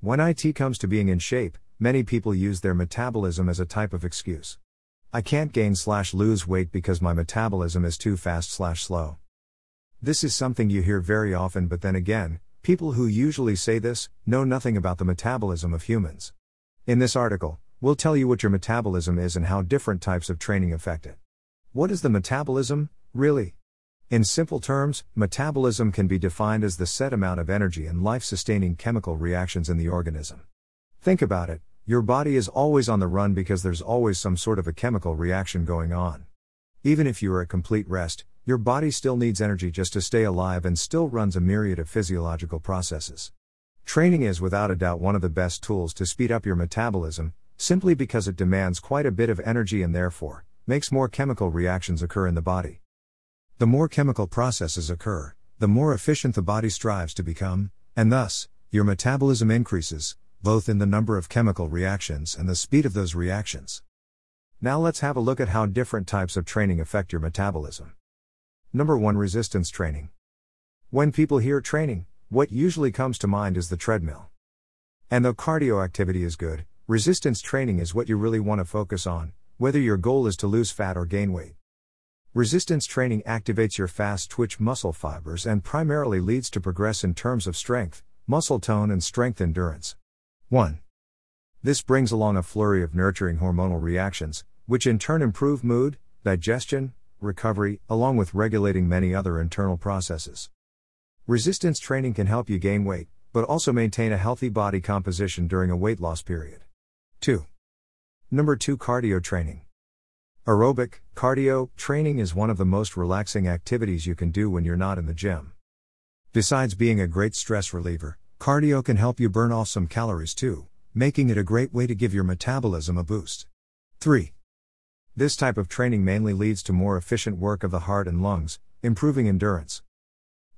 When IT comes to being in shape, many people use their metabolism as a type of excuse. I can't gain slash lose weight because my metabolism is too fast slash slow. This is something you hear very often, but then again, people who usually say this know nothing about the metabolism of humans. In this article, we'll tell you what your metabolism is and how different types of training affect it. What is the metabolism, really? In simple terms, metabolism can be defined as the set amount of energy and life sustaining chemical reactions in the organism. Think about it your body is always on the run because there's always some sort of a chemical reaction going on. Even if you are at complete rest, your body still needs energy just to stay alive and still runs a myriad of physiological processes. Training is without a doubt one of the best tools to speed up your metabolism, simply because it demands quite a bit of energy and therefore, makes more chemical reactions occur in the body. The more chemical processes occur, the more efficient the body strives to become, and thus, your metabolism increases, both in the number of chemical reactions and the speed of those reactions. Now let's have a look at how different types of training affect your metabolism. Number 1 Resistance training. When people hear training, what usually comes to mind is the treadmill. And though cardio activity is good, resistance training is what you really want to focus on, whether your goal is to lose fat or gain weight. Resistance training activates your fast twitch muscle fibers and primarily leads to progress in terms of strength, muscle tone, and strength endurance. 1. This brings along a flurry of nurturing hormonal reactions, which in turn improve mood, digestion, recovery, along with regulating many other internal processes. Resistance training can help you gain weight, but also maintain a healthy body composition during a weight loss period. 2. Number 2 Cardio training. Aerobic, cardio, training is one of the most relaxing activities you can do when you're not in the gym. Besides being a great stress reliever, Cardio can help you burn off some calories too, making it a great way to give your metabolism a boost. 3. This type of training mainly leads to more efficient work of the heart and lungs, improving endurance.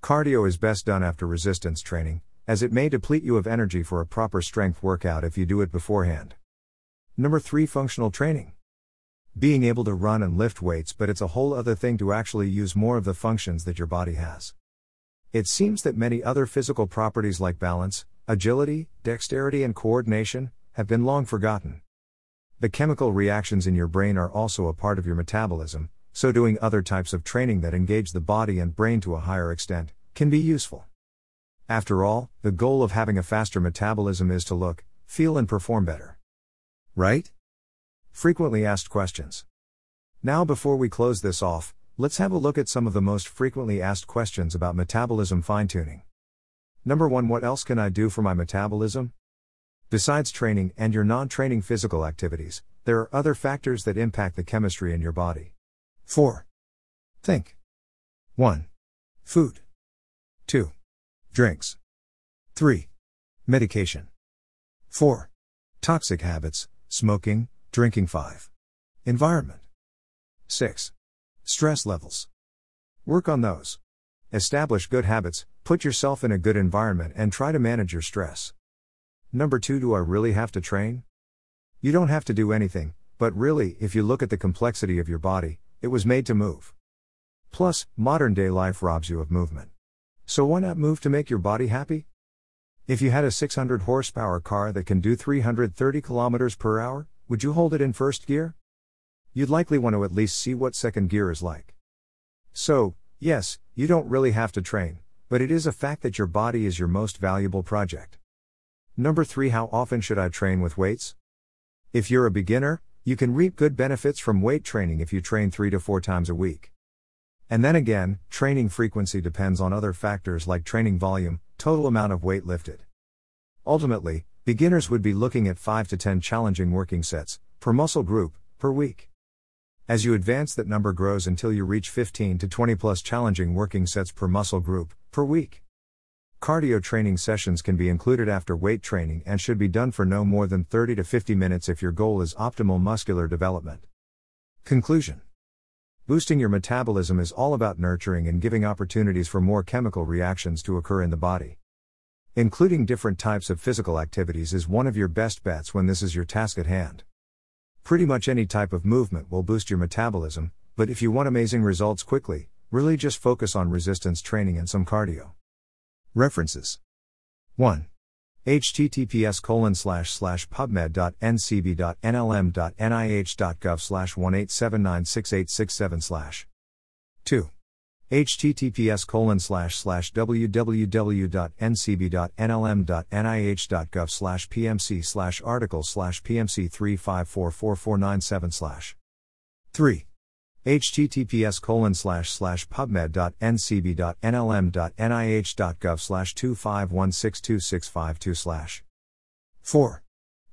Cardio is best done after resistance training, as it may deplete you of energy for a proper strength workout if you do it beforehand. Number 3 Functional training. Being able to run and lift weights, but it's a whole other thing to actually use more of the functions that your body has. It seems that many other physical properties like balance, agility, dexterity, and coordination have been long forgotten. The chemical reactions in your brain are also a part of your metabolism, so doing other types of training that engage the body and brain to a higher extent can be useful. After all, the goal of having a faster metabolism is to look, feel, and perform better. Right? Frequently asked questions. Now, before we close this off, Let's have a look at some of the most frequently asked questions about metabolism fine tuning. Number 1 What else can I do for my metabolism? Besides training and your non training physical activities, there are other factors that impact the chemistry in your body. 4. Think. 1. Food. 2. Drinks. 3. Medication. 4. Toxic habits, smoking, drinking. 5. Environment. 6. Stress levels. Work on those. Establish good habits, put yourself in a good environment, and try to manage your stress. Number two, do I really have to train? You don't have to do anything, but really, if you look at the complexity of your body, it was made to move. Plus, modern day life robs you of movement. So why not move to make your body happy? If you had a 600 horsepower car that can do 330 kilometers per hour, would you hold it in first gear? You'd likely want to at least see what second gear is like. So, yes, you don't really have to train, but it is a fact that your body is your most valuable project. Number 3 How often should I train with weights? If you're a beginner, you can reap good benefits from weight training if you train 3 to 4 times a week. And then again, training frequency depends on other factors like training volume, total amount of weight lifted. Ultimately, beginners would be looking at 5 to 10 challenging working sets, per muscle group, per week. As you advance, that number grows until you reach 15 to 20 plus challenging working sets per muscle group, per week. Cardio training sessions can be included after weight training and should be done for no more than 30 to 50 minutes if your goal is optimal muscular development. Conclusion Boosting your metabolism is all about nurturing and giving opportunities for more chemical reactions to occur in the body. Including different types of physical activities is one of your best bets when this is your task at hand. Pretty much any type of movement will boost your metabolism, but if you want amazing results quickly, really just focus on resistance training and some cardio. References 1. https colon slash slash pubmed.ncb.nlm.nih.gov slash 187968667 slash 2 https colon slash slash www.ncb.nlm.nih.gov slash pmc slash article slash pmc 3544497 slash 3 https colon slash slash pubmed.ncb.nlm.nih.gov slash 2516265 slash 4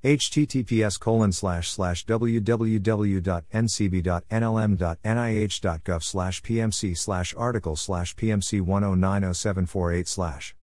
https colon slash slash www.ncb.nlm.nih.gov slash pmc slash article slash pmc 1090748 slash